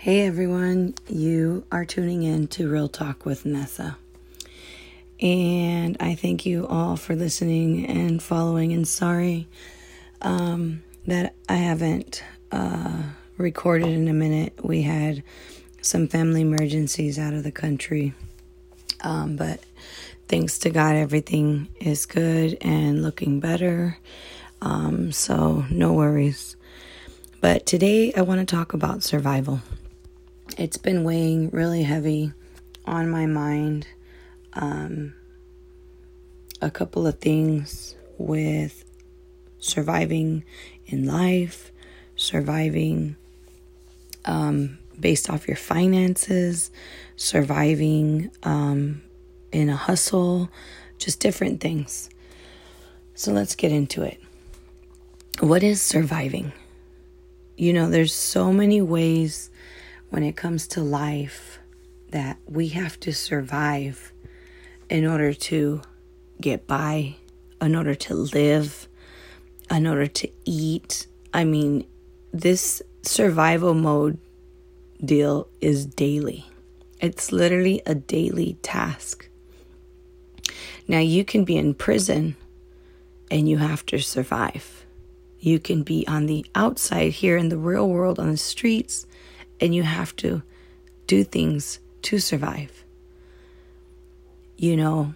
Hey everyone, you are tuning in to Real Talk with Nessa. And I thank you all for listening and following. And sorry um, that I haven't uh, recorded in a minute. We had some family emergencies out of the country. Um, but thanks to God, everything is good and looking better. Um, so, no worries. But today I want to talk about survival. It's been weighing really heavy on my mind. Um, a couple of things with surviving in life, surviving um, based off your finances, surviving um, in a hustle, just different things. So let's get into it. What is surviving? You know, there's so many ways when it comes to life that we have to survive in order to get by, in order to live, in order to eat. I mean, this survival mode deal is daily. It's literally a daily task. Now, you can be in prison and you have to survive. You can be on the outside here in the real world on the streets and you have to do things to survive. You know,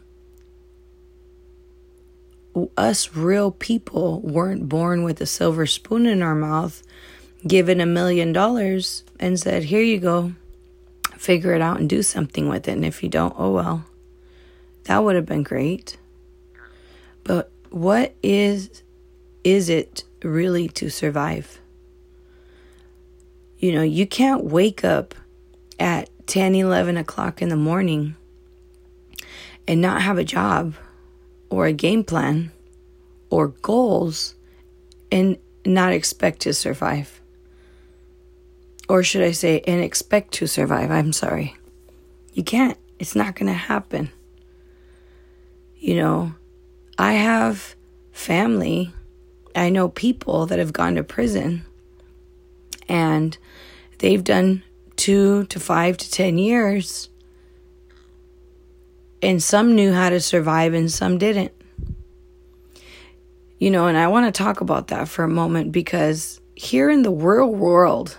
us real people weren't born with a silver spoon in our mouth, given a million dollars, and said, Here you go, figure it out and do something with it. And if you don't, oh well. That would have been great. But what is is it really to survive. You know, you can't wake up at 10, 11 o'clock in the morning and not have a job or a game plan or goals and not expect to survive. Or should I say, and expect to survive? I'm sorry. You can't. It's not going to happen. You know, I have family I know people that have gone to prison and they've done two to five to ten years. And some knew how to survive and some didn't. You know, and I want to talk about that for a moment because here in the real world,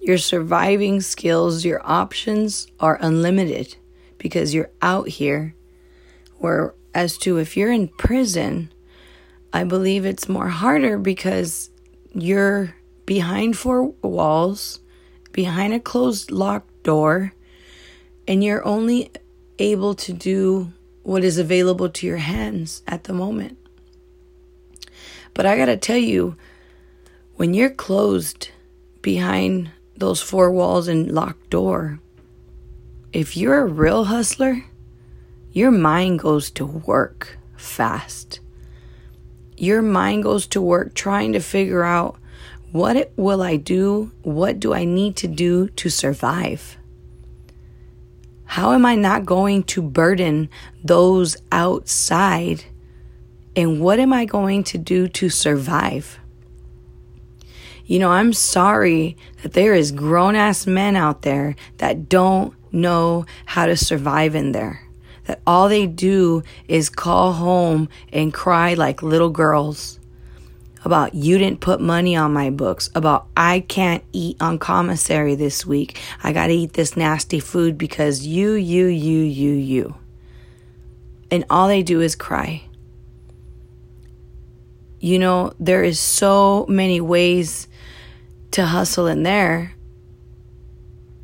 your surviving skills, your options are unlimited because you're out here. Where, as to if you're in prison, I believe it's more harder because you're behind four walls, behind a closed locked door, and you're only able to do what is available to your hands at the moment. But I got to tell you, when you're closed behind those four walls and locked door, if you're a real hustler, your mind goes to work fast your mind goes to work trying to figure out what will I do? What do I need to do to survive? How am I not going to burden those outside? And what am I going to do to survive? You know, I'm sorry that there is grown ass men out there that don't know how to survive in there that all they do is call home and cry like little girls about you didn't put money on my books, about I can't eat on commissary this week. I got to eat this nasty food because you, you, you, you, you. And all they do is cry. You know, there is so many ways to hustle in there.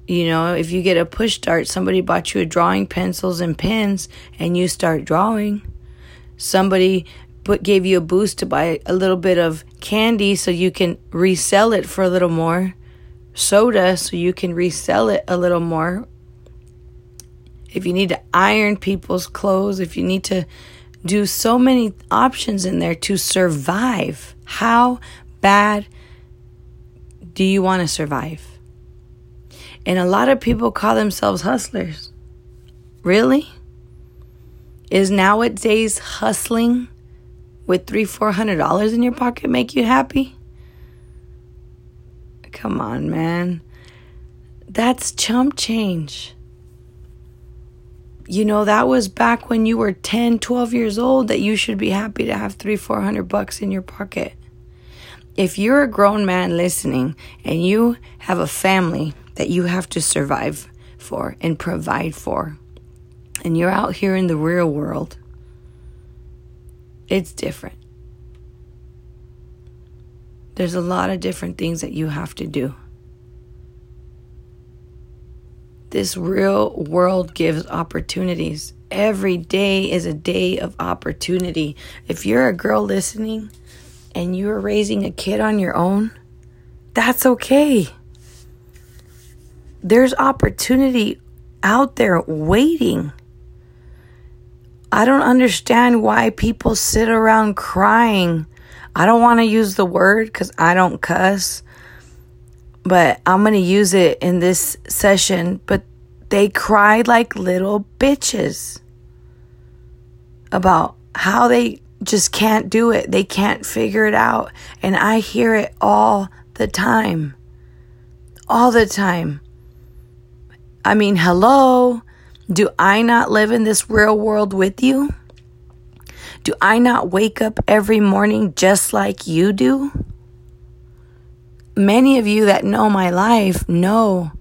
You know, if you get a push start, somebody bought you a drawing pencils and pens and you start drawing. Somebody put gave you a boost to buy a little bit of candy so you can resell it for a little more. Soda so you can resell it a little more. If you need to iron people's clothes, if you need to do so many options in there to survive, how bad do you want to survive? And a lot of people call themselves hustlers. Really? Is nowadays hustling with three, four hundred dollars in your pocket make you happy? Come on, man. That's chump change. You know, that was back when you were 10, 12 years old that you should be happy to have three, 400 bucks in your pocket. If you're a grown man listening and you have a family that you have to survive for and provide for, and you're out here in the real world, it's different. There's a lot of different things that you have to do. This real world gives opportunities. Every day is a day of opportunity. If you're a girl listening and you're raising a kid on your own, that's okay. There's opportunity out there waiting. I don't understand why people sit around crying. I don't want to use the word because I don't cuss but I'm going to use it in this session. But they cried like little bitches about how they just can't do it. They can't figure it out. And I hear it all the time. All the time. I mean, hello. Do I not live in this real world with you? Do I not wake up every morning just like you do? many of you that know my life know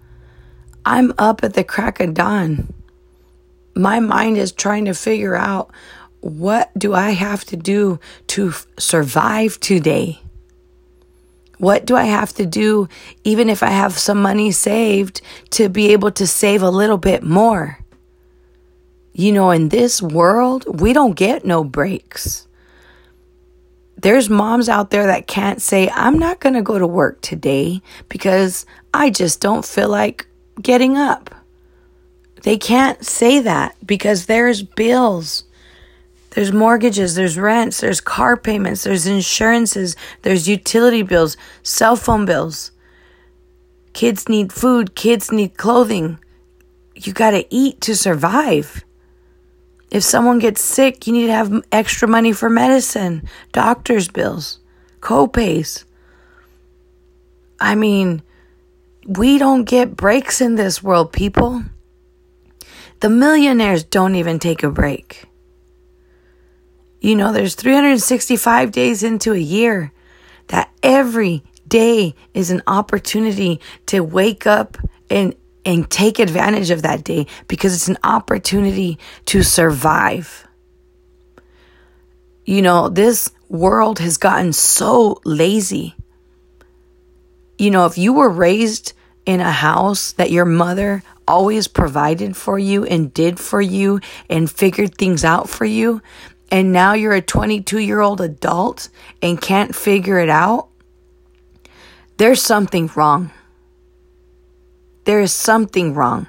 I'm up at the crack of dawn. My mind is trying to figure out what do I have to do to f- survive today? What do I have to do, even if I have some money saved, to be able to save a little bit more? You know, in this world, we don't get no breaks. There's moms out there that can't say, I'm not going to go to work today because I just don't feel like getting up. They can't say that because there's bills. There's mortgages, there's rents, there's car payments, there's insurances, there's utility bills, cell phone bills. Kids need food, kids need clothing. You got to eat to survive. If someone gets sick, you need to have extra money for medicine, doctor's bills, co-pays. I mean, we don't get breaks in this world, people. The millionaires don't even take a break. You know, there's 365 days into a year that every day is an opportunity to wake up and and take advantage of that day because it's an opportunity to survive. You know, this world has gotten so lazy. You know, if you were raised in a house that your mother always provided for you and did for you and figured things out for you, and now you're a 22 year old adult and can't figure it out, there's something wrong there is something wrong.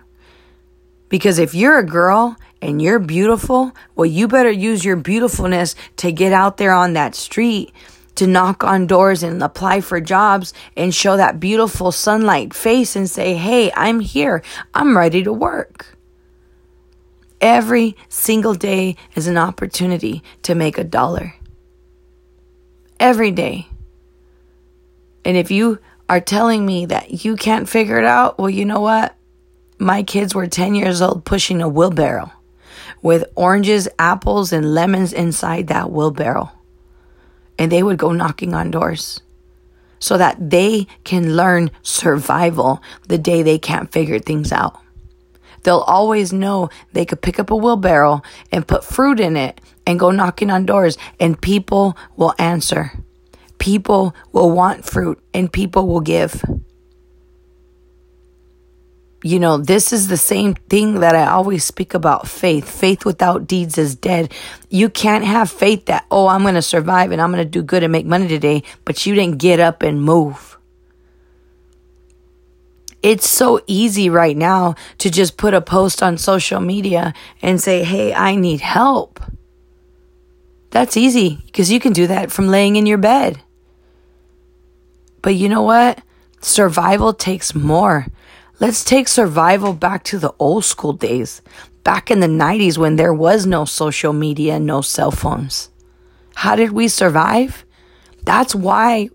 Because if you're a girl and you're beautiful, well, you better use your beautifulness to get out there on that street, to knock on doors and apply for jobs and show that beautiful sunlight face and say, Hey, I'm here. I'm ready to work. Every single day is an opportunity to make a dollar. Every day. And if you are telling me that you can't figure it out, well, you know what? My kids were 10 years old pushing a wheelbarrow with oranges, apples, and lemons inside that wheelbarrow. And they would go knocking on doors so that they can learn survival the day they can't figure things out. They'll always know they could pick up a wheelbarrow and put fruit in it and go knocking on doors and people will answer people will want fruit and people will give. You know, this is the same thing that I always speak about faith. Faith without deeds is dead. You can't have faith that, oh, I'm going to survive and I'm going to do good and make money today, but you didn't get up and move. It's so easy right now to just put a post on social media and say, hey, I need help. That's easy because you can do that from laying in your bed. But you know what? Survival takes more. Let's take survival back to the old school days, back in the 90s when there was no social media, no cell phones. How did we survive? That's why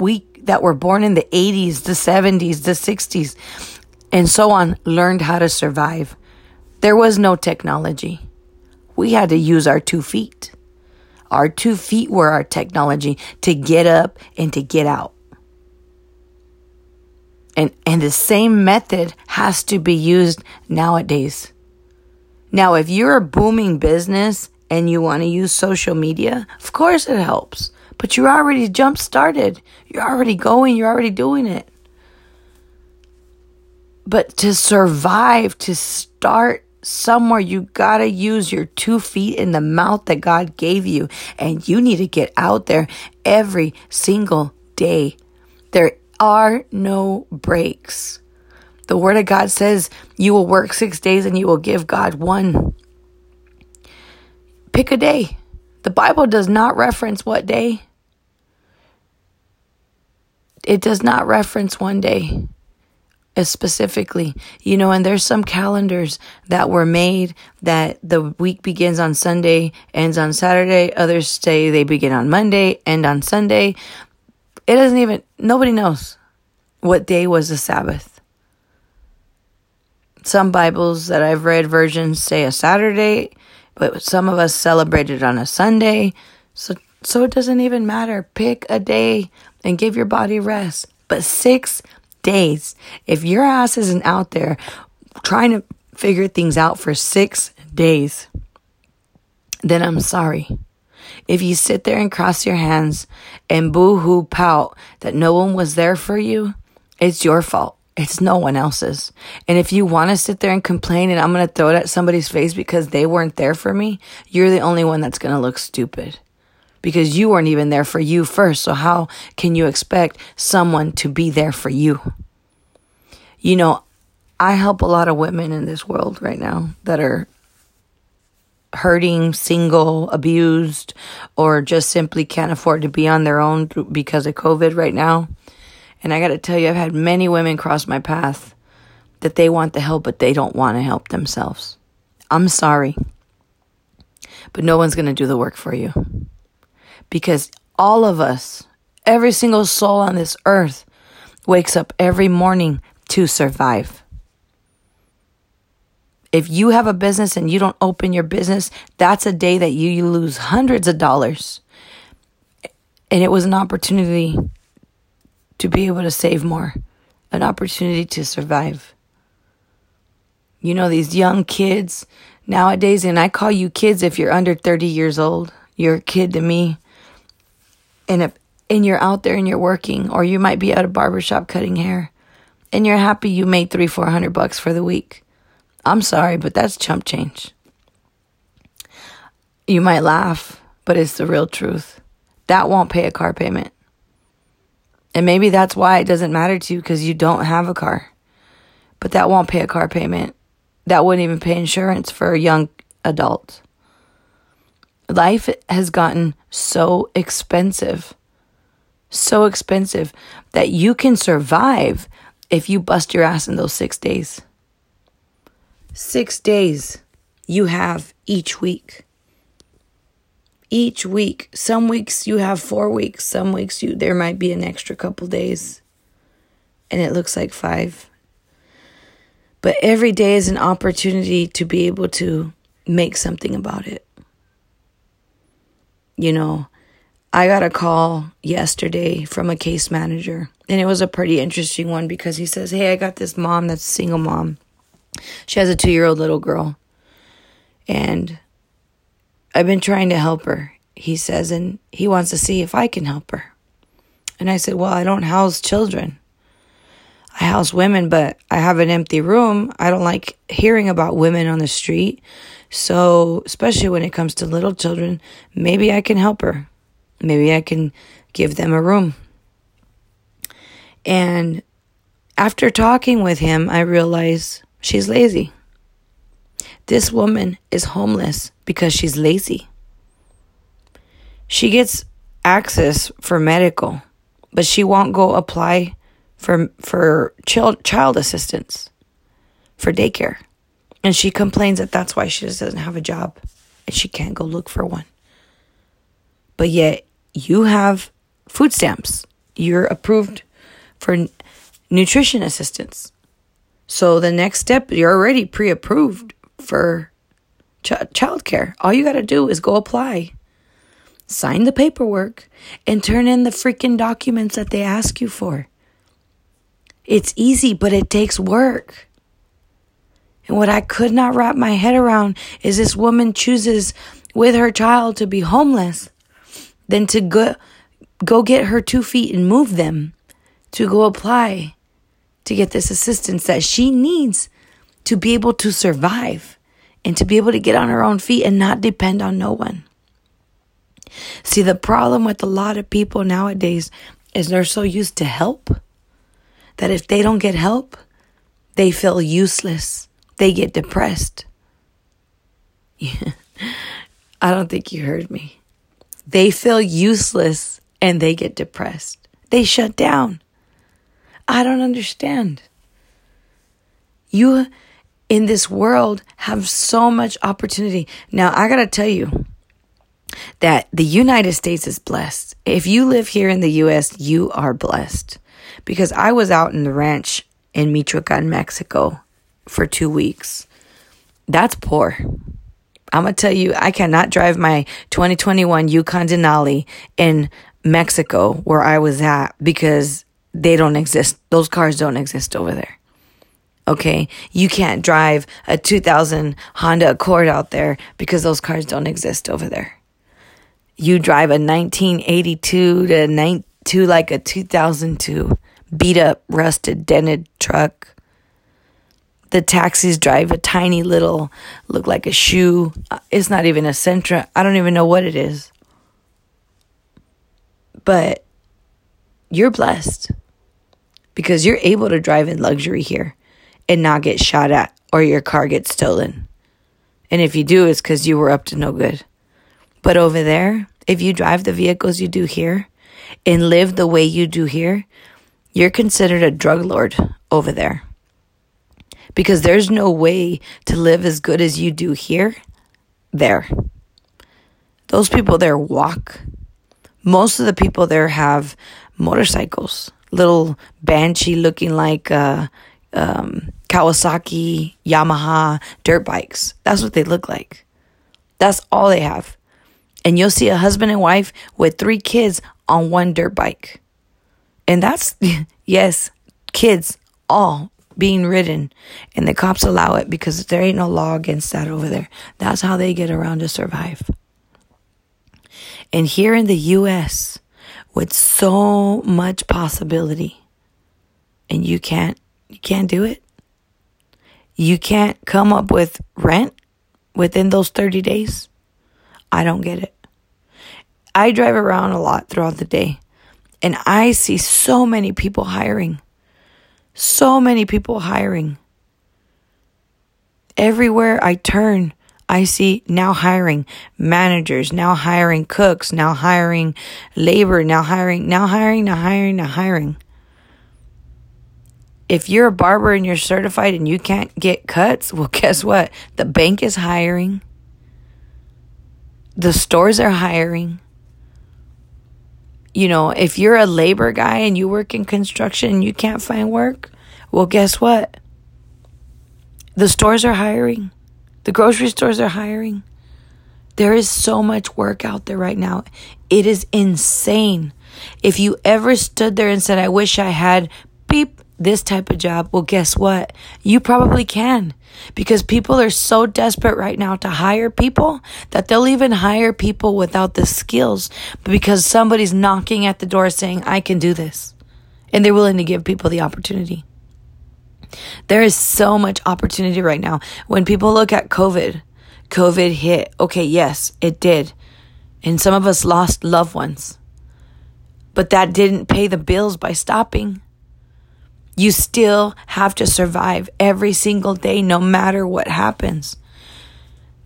we that were born in the 80s, the 70s, the 60s, and so on learned how to survive. There was no technology. We had to use our two feet. Our two feet were our technology to get up and to get out. And, and the same method has to be used nowadays. Now, if you're a booming business and you want to use social media, of course it helps. But you're already jump started. You're already going, you're already doing it. But to survive, to start somewhere, you got to use your two feet in the mouth that God gave you. And you need to get out there every single day. There are no breaks. The Word of God says you will work six days and you will give God one. Pick a day. The Bible does not reference what day, it does not reference one day specifically. You know, and there's some calendars that were made that the week begins on Sunday, ends on Saturday. Others say they begin on Monday, end on Sunday. It doesn't even, nobody knows what day was the Sabbath. Some Bibles that I've read versions say a Saturday, but some of us celebrate it on a Sunday. So, so it doesn't even matter. Pick a day and give your body rest. But six days, if your ass isn't out there trying to figure things out for six days, then I'm sorry. If you sit there and cross your hands and boo hoo pout that no one was there for you, it's your fault. It's no one else's. And if you want to sit there and complain and I'm going to throw it at somebody's face because they weren't there for me, you're the only one that's going to look stupid because you weren't even there for you first. So how can you expect someone to be there for you? You know, I help a lot of women in this world right now that are hurting, single, abused, or just simply can't afford to be on their own because of COVID right now. And I got to tell you, I've had many women cross my path that they want the help, but they don't want to help themselves. I'm sorry, but no one's going to do the work for you. Because all of us, every single soul on this earth, wakes up every morning to survive. If you have a business and you don't open your business, that's a day that you, lose hundreds of dollars. And it was an opportunity to be able to save more, an opportunity to survive. You know, these young kids nowadays, and I call you kids if you're under 30 years old. You're a kid to me. And if and you're out there and you're working, or you might be at a barbershop cutting hair, and you're happy you made three, four hundred bucks for the week. I'm sorry, but that's chump change. You might laugh, but it's the real truth. That won't pay a car payment. And maybe that's why it doesn't matter to you because you don't have a car. But that won't pay a car payment. That wouldn't even pay insurance for a young adult. Life has gotten so expensive, so expensive that you can survive if you bust your ass in those six days. Six days you have each week each week. Some weeks you have four weeks, some weeks you there might be an extra couple days. And it looks like five. But every day is an opportunity to be able to make something about it. You know, I got a call yesterday from a case manager, and it was a pretty interesting one because he says, Hey, I got this mom that's a single mom. She has a two year old little girl. And I've been trying to help her, he says, and he wants to see if I can help her. And I said, Well, I don't house children. I house women, but I have an empty room. I don't like hearing about women on the street. So, especially when it comes to little children, maybe I can help her. Maybe I can give them a room. And after talking with him, I realize she's lazy. This woman is homeless because she's lazy. She gets access for medical, but she won't go apply for for child child assistance for daycare. And she complains that that's why she just doesn't have a job and she can't go look for one. But yet you have food stamps. You're approved for nutrition assistance. So the next step, you're already pre approved for ch- childcare. All you got to do is go apply, sign the paperwork, and turn in the freaking documents that they ask you for. It's easy, but it takes work. And what I could not wrap my head around is this woman chooses with her child to be homeless than to go, go get her two feet and move them to go apply to get this assistance that she needs to be able to survive and to be able to get on her own feet and not depend on no one. See, the problem with a lot of people nowadays is they're so used to help that if they don't get help, they feel useless. They get depressed. Yeah. I don't think you heard me. They feel useless and they get depressed. They shut down. I don't understand. You in this world have so much opportunity. Now, I got to tell you that the United States is blessed. If you live here in the US, you are blessed because I was out in the ranch in Michoacan, Mexico for two weeks. That's poor. I'm going to tell you, I cannot drive my 2021 Yukon Denali in Mexico where I was at because they don't exist. Those cars don't exist over there. Okay. You can't drive a 2000 Honda Accord out there because those cars don't exist over there. You drive a 1982 to 9 to like a 2002 beat up, rusted, dented truck. The taxis drive a tiny little, look like a shoe. Uh, it's not even a Sentra. I don't even know what it is. But you're blessed because you're able to drive in luxury here and not get shot at or your car gets stolen. And if you do, it's because you were up to no good. But over there, if you drive the vehicles you do here and live the way you do here, you're considered a drug lord over there. Because there's no way to live as good as you do here, there. Those people there walk. Most of the people there have motorcycles, little banshee looking like uh, um, Kawasaki, Yamaha dirt bikes. That's what they look like. That's all they have. And you'll see a husband and wife with three kids on one dirt bike. And that's, yes, kids all being ridden. And the cops allow it because there ain't no law against that over there. That's how they get around to survive. And here in the US, with so much possibility, and you can't, you can't do it. You can't come up with rent within those 30 days. I don't get it. I drive around a lot throughout the day and I see so many people hiring. So many people hiring. Everywhere I turn, I see now hiring managers, now hiring cooks, now hiring labor, now hiring, now hiring, now hiring, now hiring. If you're a barber and you're certified and you can't get cuts, well, guess what? The bank is hiring, the stores are hiring you know, if you're a labor guy and you work in construction and you can't find work, well, guess what? The stores are hiring, the grocery stores are hiring. There is so much work out there right now. It is insane. If you ever stood there and said, I wish I had beep this type of job, well, guess what? You probably can because people are so desperate right now to hire people that they'll even hire people without the skills because somebody's knocking at the door saying, I can do this. And they're willing to give people the opportunity. There is so much opportunity right now. When people look at COVID, COVID hit. Okay, yes, it did. And some of us lost loved ones. But that didn't pay the bills by stopping. You still have to survive every single day, no matter what happens.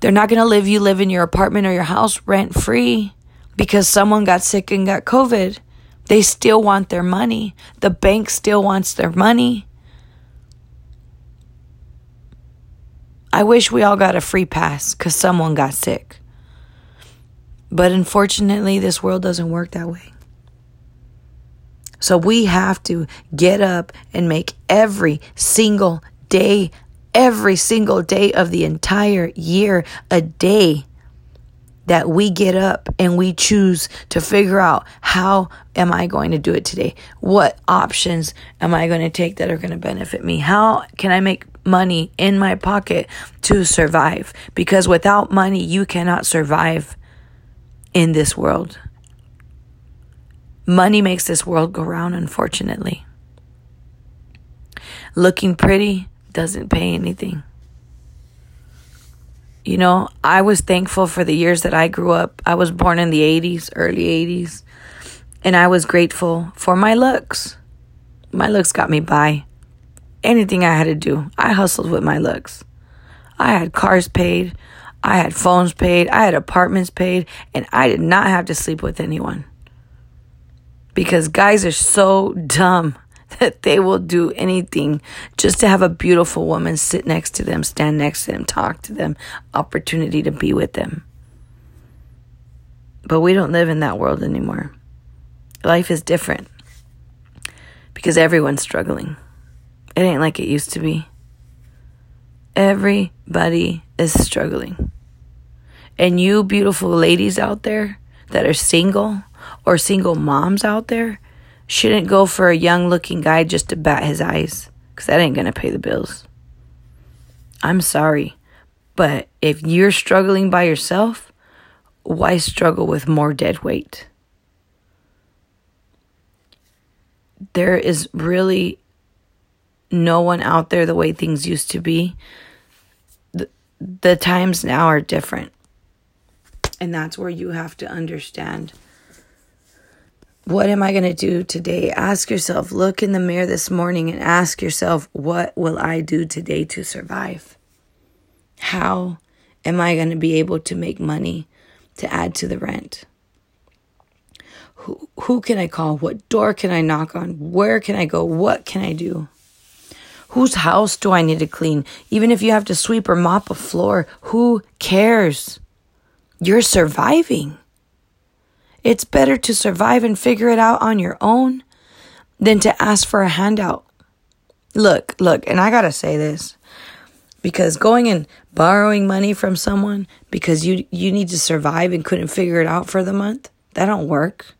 They're not going to live you live in your apartment or your house rent free because someone got sick and got COVID. They still want their money. The bank still wants their money. I wish we all got a free pass because someone got sick. But unfortunately, this world doesn't work that way. So we have to get up and make every single day, every single day of the entire year, a day that we get up and we choose to figure out how am I going to do it today? What options am I going to take that are going to benefit me? How can I make money in my pocket to survive? Because without money, you cannot survive in this world. Money makes this world go round, unfortunately. Looking pretty doesn't pay anything. You know, I was thankful for the years that I grew up. I was born in the 80s, early 80s, and I was grateful for my looks. My looks got me by. Anything I had to do, I hustled with my looks. I had cars paid, I had phones paid, I had apartments paid, and I did not have to sleep with anyone. Because guys are so dumb that they will do anything just to have a beautiful woman sit next to them, stand next to them, talk to them, opportunity to be with them. But we don't live in that world anymore. Life is different because everyone's struggling. It ain't like it used to be. Everybody is struggling. And you beautiful ladies out there that are single or single moms out there, shouldn't go for a young looking guy just to bat his eyes because that ain't going to pay the bills. I'm sorry, but if you're struggling by yourself, why struggle with more dead weight? There is really no one out there the way things used to be. The, the times now are different. And that's where you have to understand what am I going to do today? Ask yourself, look in the mirror this morning and ask yourself, what will I do today to survive? How am I going to be able to make money to add to the rent? Who, who can I call? What door can I knock on? Where can I go? What can I do? Whose house do I need to clean? Even if you have to sweep or mop a floor, who cares? You're surviving. It's better to survive and figure it out on your own than to ask for a handout. Look, look, and I gotta say this because going and borrowing money from someone because you you need to survive and couldn't figure it out for the month that don't work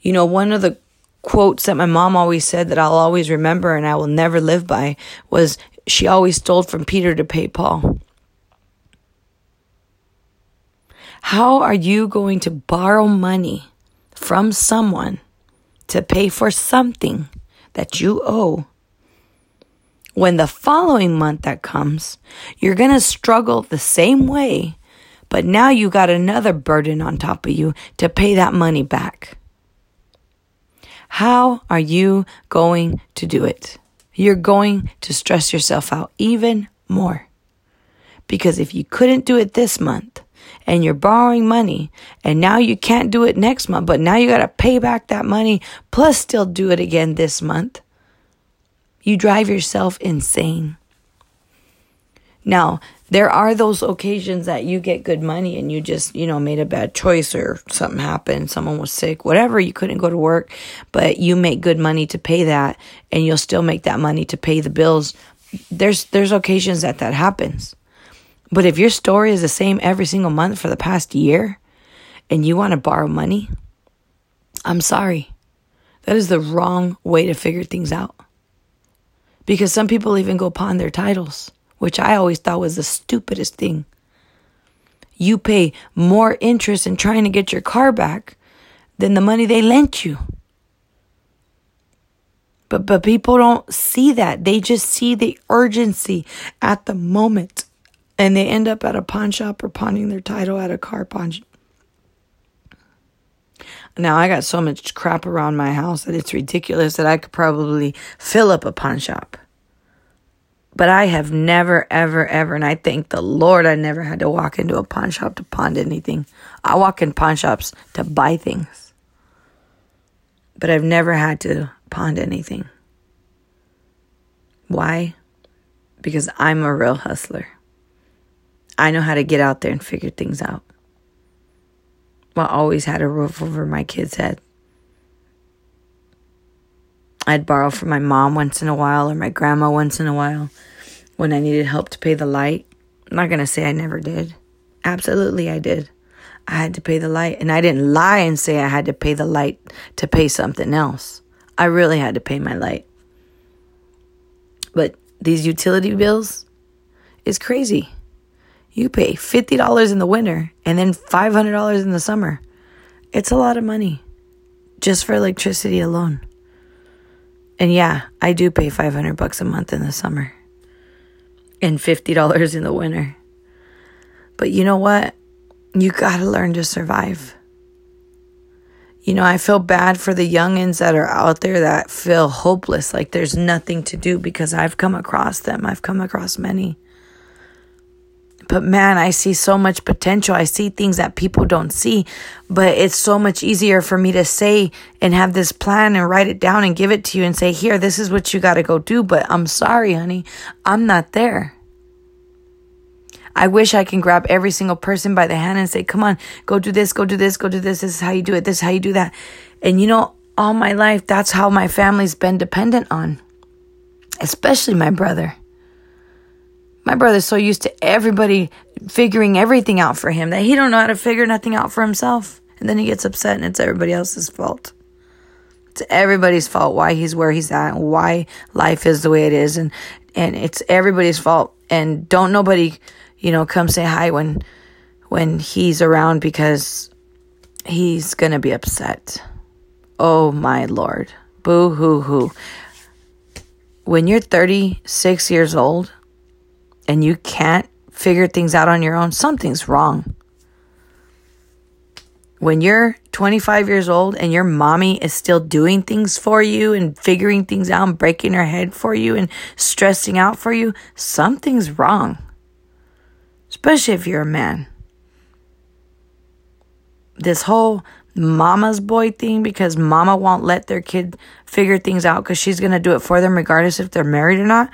you know one of the quotes that my mom always said that I'll always remember and I will never live by was she always stole from Peter to pay Paul How are you going to borrow money from someone to pay for something that you owe? When the following month that comes, you're going to struggle the same way, but now you got another burden on top of you to pay that money back. How are you going to do it? You're going to stress yourself out even more. Because if you couldn't do it this month, and you're borrowing money and now you can't do it next month, but now you got to pay back that money plus still do it again this month. You drive yourself insane. Now, there are those occasions that you get good money and you just, you know, made a bad choice or something happened, someone was sick, whatever, you couldn't go to work, but you make good money to pay that and you'll still make that money to pay the bills. There's there's occasions that that happens. But if your story is the same every single month for the past year and you want to borrow money, I'm sorry. That is the wrong way to figure things out. Because some people even go pawn their titles, which I always thought was the stupidest thing. You pay more interest in trying to get your car back than the money they lent you. But but people don't see that. They just see the urgency at the moment and they end up at a pawn shop or pawning their title at a car pawn shop. Now I got so much crap around my house that it's ridiculous that I could probably fill up a pawn shop. But I have never, ever, ever, and I thank the Lord I never had to walk into a pawn shop to pawn anything. I walk in pawn shops to buy things. But I've never had to pawn anything. Why? Because I'm a real hustler. I know how to get out there and figure things out. I always had a roof over my kid's head. I'd borrow from my mom once in a while or my grandma once in a while when I needed help to pay the light. I'm not going to say I never did. Absolutely, I did. I had to pay the light. And I didn't lie and say I had to pay the light to pay something else. I really had to pay my light. But these utility bills is crazy. You pay $50 in the winter and then $500 in the summer. It's a lot of money just for electricity alone. And yeah, I do pay 500 bucks a month in the summer and $50 in the winter. But you know what? You got to learn to survive. You know, I feel bad for the youngins that are out there that feel hopeless, like there's nothing to do because I've come across them. I've come across many. But man, I see so much potential. I see things that people don't see. But it's so much easier for me to say and have this plan and write it down and give it to you and say, here, this is what you got to go do. But I'm sorry, honey, I'm not there. I wish I can grab every single person by the hand and say, come on, go do this, go do this, go do this. This is how you do it. This is how you do that. And you know, all my life, that's how my family's been dependent on, especially my brother. My brother's so used to everybody figuring everything out for him that he don't know how to figure nothing out for himself. And then he gets upset and it's everybody else's fault. It's everybody's fault why he's where he's at, why life is the way it is and and it's everybody's fault. And don't nobody you know, come say hi when when he's around because he's going to be upset. Oh my lord. Boo hoo hoo. When you're 36 years old and you can't figure things out on your own, something's wrong. When you're 25 years old and your mommy is still doing things for you and figuring things out and breaking her head for you and stressing out for you, something's wrong especially if you're a man. This whole mama's boy thing because mama won't let their kid figure things out because she's going to do it for them regardless if they're married or not.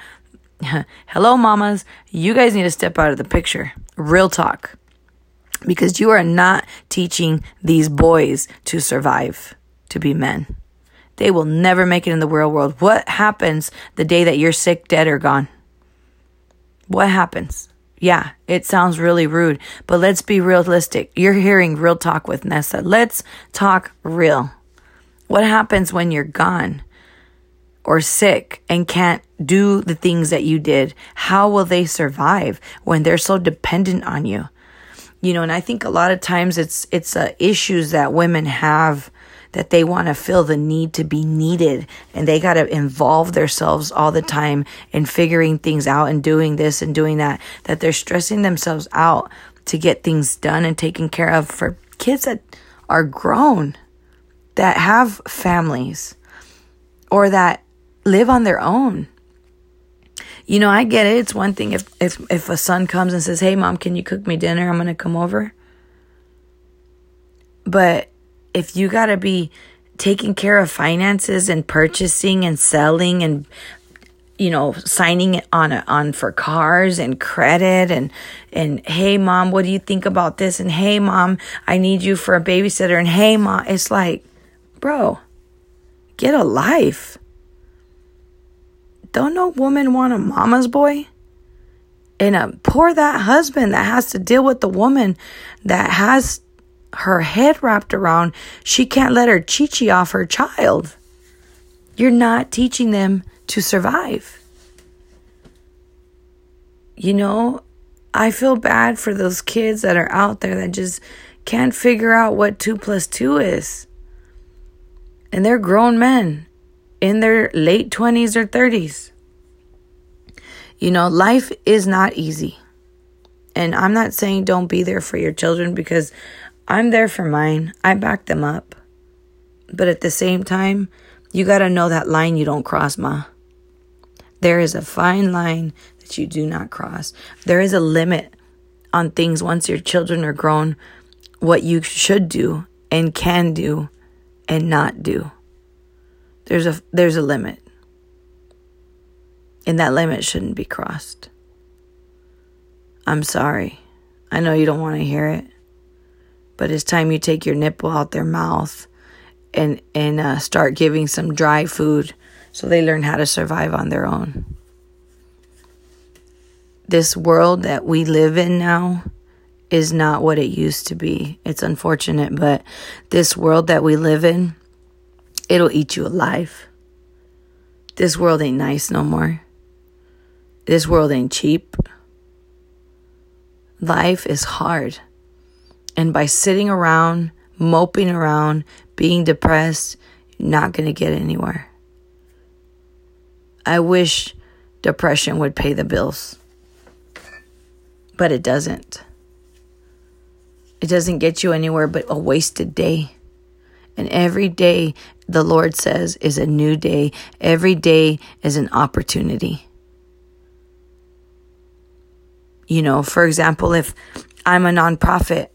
Hello, mamas. You guys need to step out of the picture. Real talk. Because you are not teaching these boys to survive, to be men. They will never make it in the real world. What happens the day that you're sick, dead, or gone? What happens? Yeah, it sounds really rude, but let's be realistic. You're hearing real talk with Nessa. Let's talk real. What happens when you're gone or sick and can't do the things that you did? How will they survive when they're so dependent on you? You know, and I think a lot of times it's it's uh, issues that women have that they want to feel the need to be needed and they got to involve themselves all the time in figuring things out and doing this and doing that, that they're stressing themselves out to get things done and taken care of for kids that are grown, that have families, or that live on their own. You know, I get it. It's one thing if if if a son comes and says, "Hey, mom, can you cook me dinner? I'm gonna come over." But if you got to be taking care of finances and purchasing and selling and you know signing on a, on for cars and credit and and hey mom what do you think about this and hey mom I need you for a babysitter and hey mom it's like bro get a life don't no woman want a mama's boy and a poor that husband that has to deal with the woman that has her head wrapped around, she can't let her chichi off her child. You're not teaching them to survive. You know, I feel bad for those kids that are out there that just can't figure out what two plus two is. And they're grown men in their late 20s or 30s. You know, life is not easy. And I'm not saying don't be there for your children because I'm there for mine. I back them up. But at the same time, you got to know that line you don't cross, Ma. There is a fine line that you do not cross. There is a limit on things once your children are grown, what you should do and can do and not do. There's a there's a limit. And that limit shouldn't be crossed. I'm sorry. I know you don't want to hear it but it's time you take your nipple out their mouth and and uh, start giving some dry food So they learn how to survive on their own. This world that we live in now is not what it used to be. It's unfortunate, but this world that we live in, it'll eat you alive. This world ain't nice no more. This world ain't cheap. Life is hard. And by sitting around, moping around, being depressed, you're not going to get anywhere. I wish depression would pay the bills, but it doesn't. It doesn't get you anywhere but a wasted day. And every day, the Lord says, is a new day. Every day is an opportunity. You know, for example, if I'm a nonprofit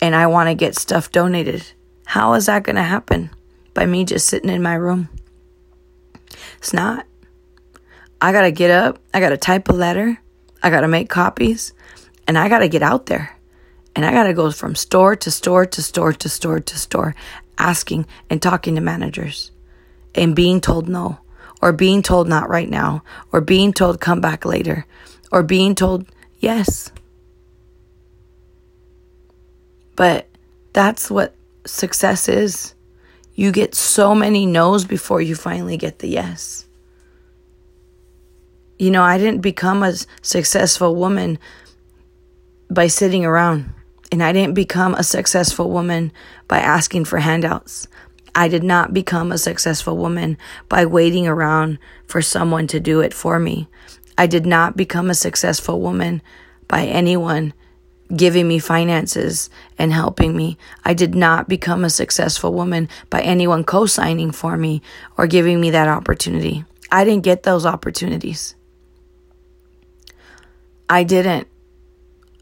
and I want to get stuff donated, how is that going to happen? By me just sitting in my room? It's not. I got to get up, I got to type a letter, I got to make copies, and I got to get out there. And I got to go from store to store to store to store to store, asking and talking to managers and being told no, or being told not right now, or being told come back later, or being told yes. But that's what success is. You get so many no's before you finally get the yes. You know, I didn't become a successful woman by sitting around. And I didn't become a successful woman by asking for handouts. I did not become a successful woman by waiting around for someone to do it for me. I did not become a successful woman by anyone giving me finances and helping me. I did not become a successful woman by anyone co signing for me or giving me that opportunity. I didn't get those opportunities. I didn't.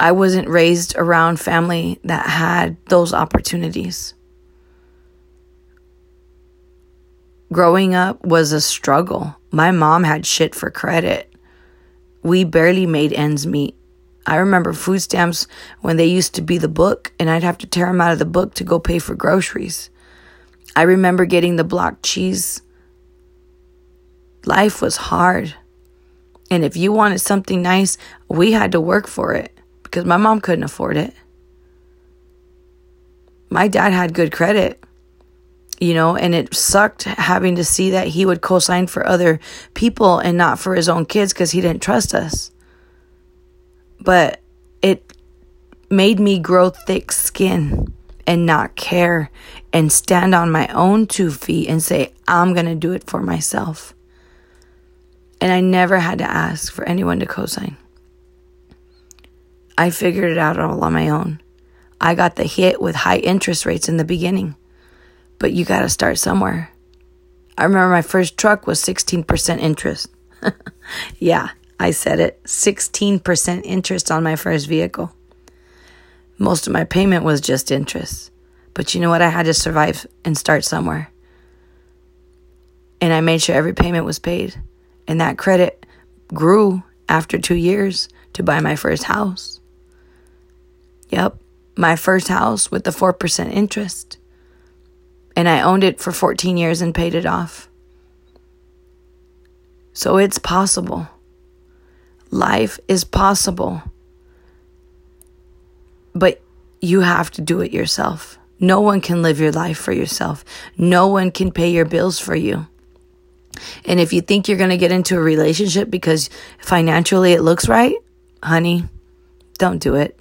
I wasn't raised around family that had those opportunities. Growing up was a struggle. My mom had shit for credit. We barely made ends meet. I remember food stamps when they used to be the book, and I'd have to tear them out of the book to go pay for groceries. I remember getting the block cheese. Life was hard. And if you wanted something nice, we had to work for it because my mom couldn't afford it. My dad had good credit, you know, and it sucked having to see that he would co sign for other people and not for his own kids because he didn't trust us. But it made me grow thick skin and not care and stand on my own two feet and say, I'm going to do it for myself. And I never had to ask for anyone to co sign. I figured it out all on my own. I got the hit with high interest rates in the beginning, but you got to start somewhere. I remember my first truck was 16% interest. yeah, I said it 16% interest on my first vehicle. Most of my payment was just interest. But you know what? I had to survive and start somewhere. And I made sure every payment was paid. And that credit grew after two years to buy my first house. Yep, my first house with the 4% interest. And I owned it for 14 years and paid it off. So it's possible. Life is possible. But you have to do it yourself. No one can live your life for yourself. No one can pay your bills for you. And if you think you're going to get into a relationship because financially it looks right, honey, don't do it.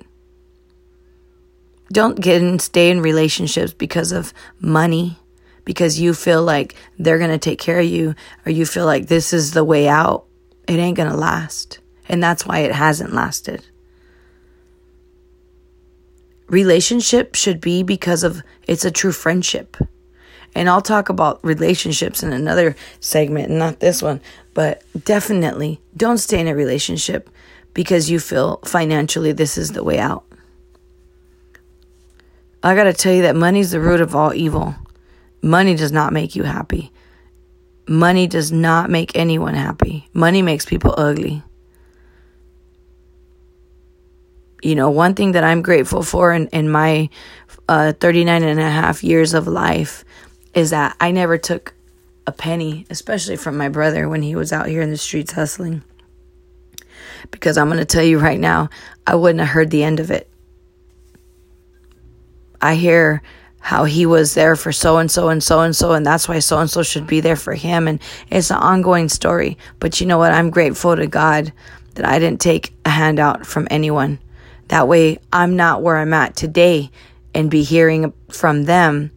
Don't get and stay in relationships because of money, because you feel like they're going to take care of you, or you feel like this is the way out. It ain't going to last. And that's why it hasn't lasted. Relationship should be because of it's a true friendship. And I'll talk about relationships in another segment, not this one, but definitely don't stay in a relationship because you feel financially this is the way out. I got to tell you that money's the root of all evil. Money does not make you happy. Money does not make anyone happy. Money makes people ugly. You know, one thing that I'm grateful for in, in my uh, 39 and a half years of life is that I never took a penny, especially from my brother when he was out here in the streets hustling. Because I'm going to tell you right now, I wouldn't have heard the end of it. I hear how he was there for so and so and so and so, and that's why so and so should be there for him. And it's an ongoing story. But you know what? I'm grateful to God that I didn't take a handout from anyone. That way, I'm not where I'm at today and be hearing from them,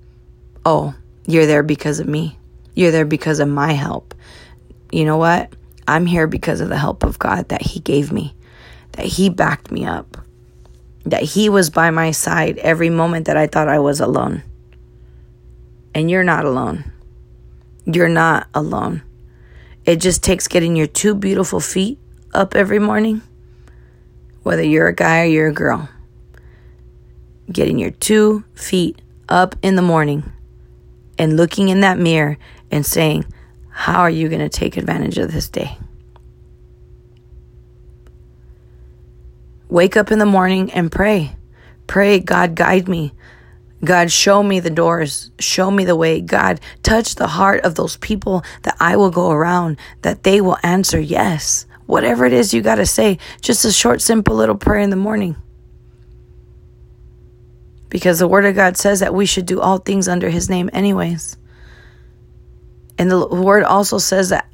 oh, you're there because of me. You're there because of my help. You know what? I'm here because of the help of God that He gave me, that He backed me up that He was by my side every moment that I thought I was alone. And you're not alone. You're not alone. It just takes getting your two beautiful feet up every morning, whether you're a guy or you're a girl. Getting your two feet up in the morning and looking in that mirror and saying, How are you going to take advantage of this day? Wake up in the morning and pray. Pray, God, guide me. God, show me the doors. Show me the way. God, touch the heart of those people that I will go around, that they will answer yes. Whatever it is you got to say, just a short, simple little prayer in the morning. Because the Word of God says that we should do all things under His name, anyways. And the Word also says that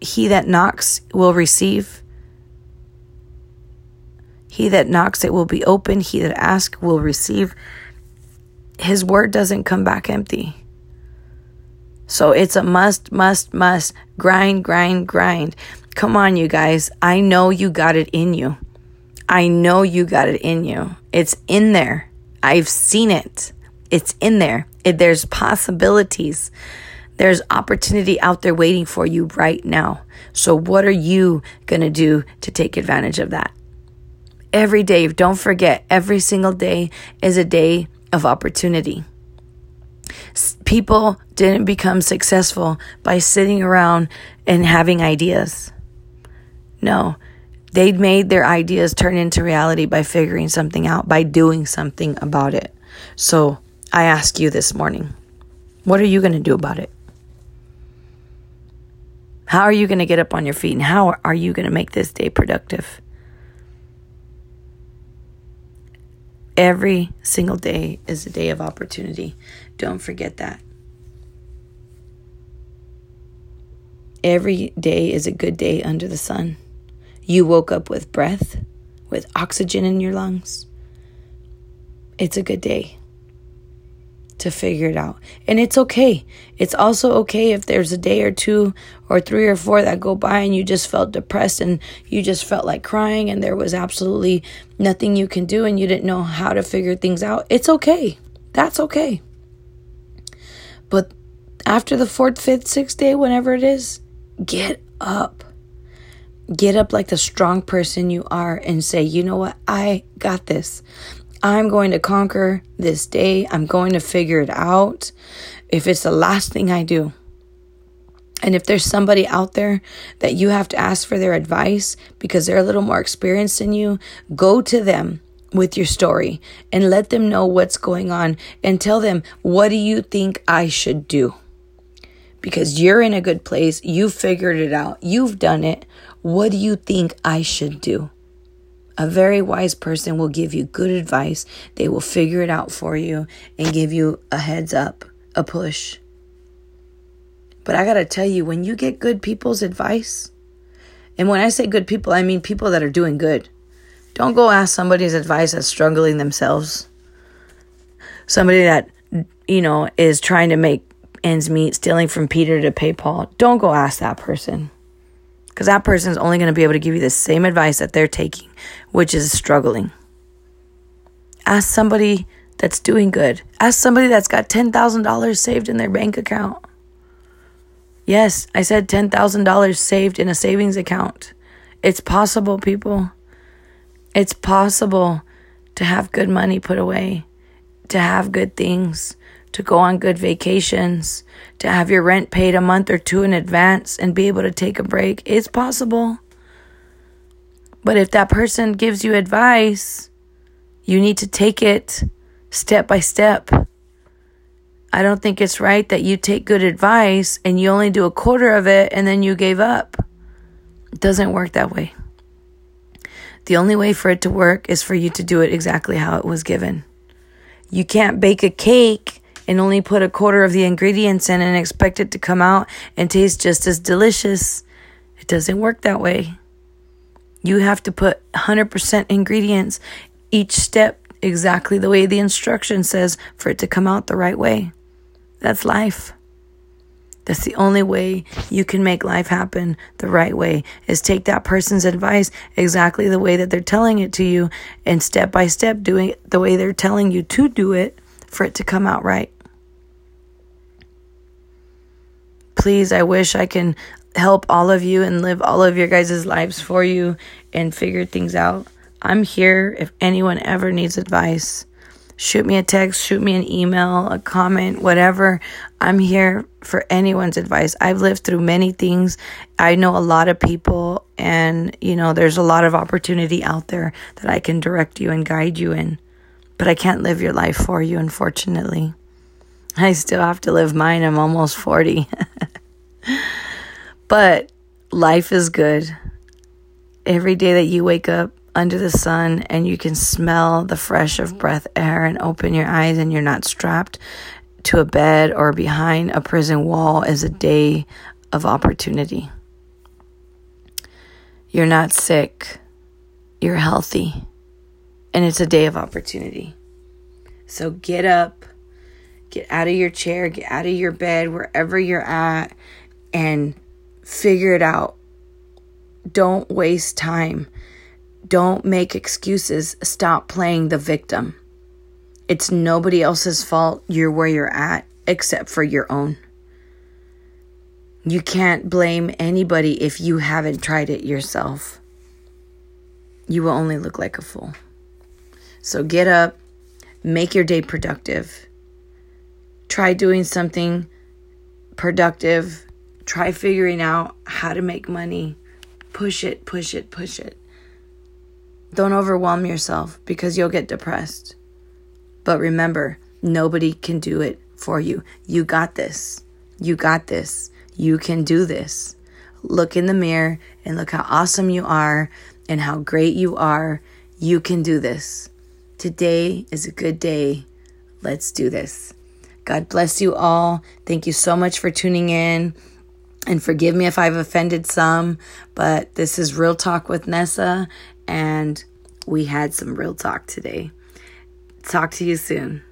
he that knocks will receive he that knocks, it will be open. He that asks will receive. His word doesn't come back empty. So it's a must, must, must. Grind, grind, grind. Come on, you guys. I know you got it in you. I know you got it in you. It's in there. I've seen it. It's in there. It, there's possibilities. There's opportunity out there waiting for you right now. So, what are you going to do to take advantage of that? Every day. Don't forget, every single day is a day of opportunity. People didn't become successful by sitting around and having ideas. No, they made their ideas turn into reality by figuring something out, by doing something about it. So I ask you this morning what are you going to do about it? How are you going to get up on your feet? And how are you going to make this day productive? Every single day is a day of opportunity. Don't forget that. Every day is a good day under the sun. You woke up with breath, with oxygen in your lungs. It's a good day to figure it out. And it's okay. It's also okay if there's a day or two or three or four that go by and you just felt depressed and you just felt like crying and there was absolutely nothing you can do and you didn't know how to figure things out. It's okay. That's okay. But after the fourth, fifth, sixth day, whenever it is, get up. Get up like the strong person you are and say, you know what? I got this. I'm going to conquer this day. I'm going to figure it out. If it's the last thing I do, and if there's somebody out there that you have to ask for their advice because they're a little more experienced than you, go to them with your story and let them know what's going on and tell them, what do you think I should do? Because you're in a good place. You figured it out. You've done it. What do you think I should do? A very wise person will give you good advice. They will figure it out for you and give you a heads up, a push. But I got to tell you, when you get good people's advice, and when I say good people, I mean people that are doing good. Don't go ask somebody's advice that's struggling themselves. Somebody that, you know, is trying to make ends meet, stealing from Peter to pay Paul. Don't go ask that person because that person is only going to be able to give you the same advice that they're taking, which is struggling. Ask somebody that's doing good. Ask somebody that's got $10,000 saved in their bank account. Yes, I said $10,000 saved in a savings account. It's possible, people. It's possible to have good money put away, to have good things, to go on good vacations, to have your rent paid a month or two in advance and be able to take a break. It's possible. But if that person gives you advice, you need to take it step by step. I don't think it's right that you take good advice and you only do a quarter of it and then you gave up. It doesn't work that way. The only way for it to work is for you to do it exactly how it was given. You can't bake a cake and only put a quarter of the ingredients in and expect it to come out and taste just as delicious. It doesn't work that way. You have to put 100% ingredients each step exactly the way the instruction says for it to come out the right way. That's life. That's the only way you can make life happen the right way is take that person's advice exactly the way that they're telling it to you and step by step doing it the way they're telling you to do it for it to come out right. Please, I wish I can help all of you and live all of your guys' lives for you and figure things out. I'm here if anyone ever needs advice shoot me a text, shoot me an email, a comment, whatever. I'm here for anyone's advice. I've lived through many things. I know a lot of people, and you know, there's a lot of opportunity out there that I can direct you and guide you in. But I can't live your life for you, unfortunately. I still have to live mine. I'm almost 40. but life is good. Every day that you wake up, under the sun and you can smell the fresh of breath air and open your eyes and you're not strapped to a bed or behind a prison wall is a day of opportunity. You're not sick, you're healthy, and it's a day of opportunity. So get up, get out of your chair, get out of your bed, wherever you're at, and figure it out. Don't waste time. Don't make excuses. Stop playing the victim. It's nobody else's fault you're where you're at except for your own. You can't blame anybody if you haven't tried it yourself. You will only look like a fool. So get up, make your day productive. Try doing something productive. Try figuring out how to make money. Push it, push it, push it. Don't overwhelm yourself because you'll get depressed. But remember, nobody can do it for you. You got this. You got this. You can do this. Look in the mirror and look how awesome you are and how great you are. You can do this. Today is a good day. Let's do this. God bless you all. Thank you so much for tuning in. And forgive me if I've offended some, but this is Real Talk with Nessa, and we had some real talk today. Talk to you soon.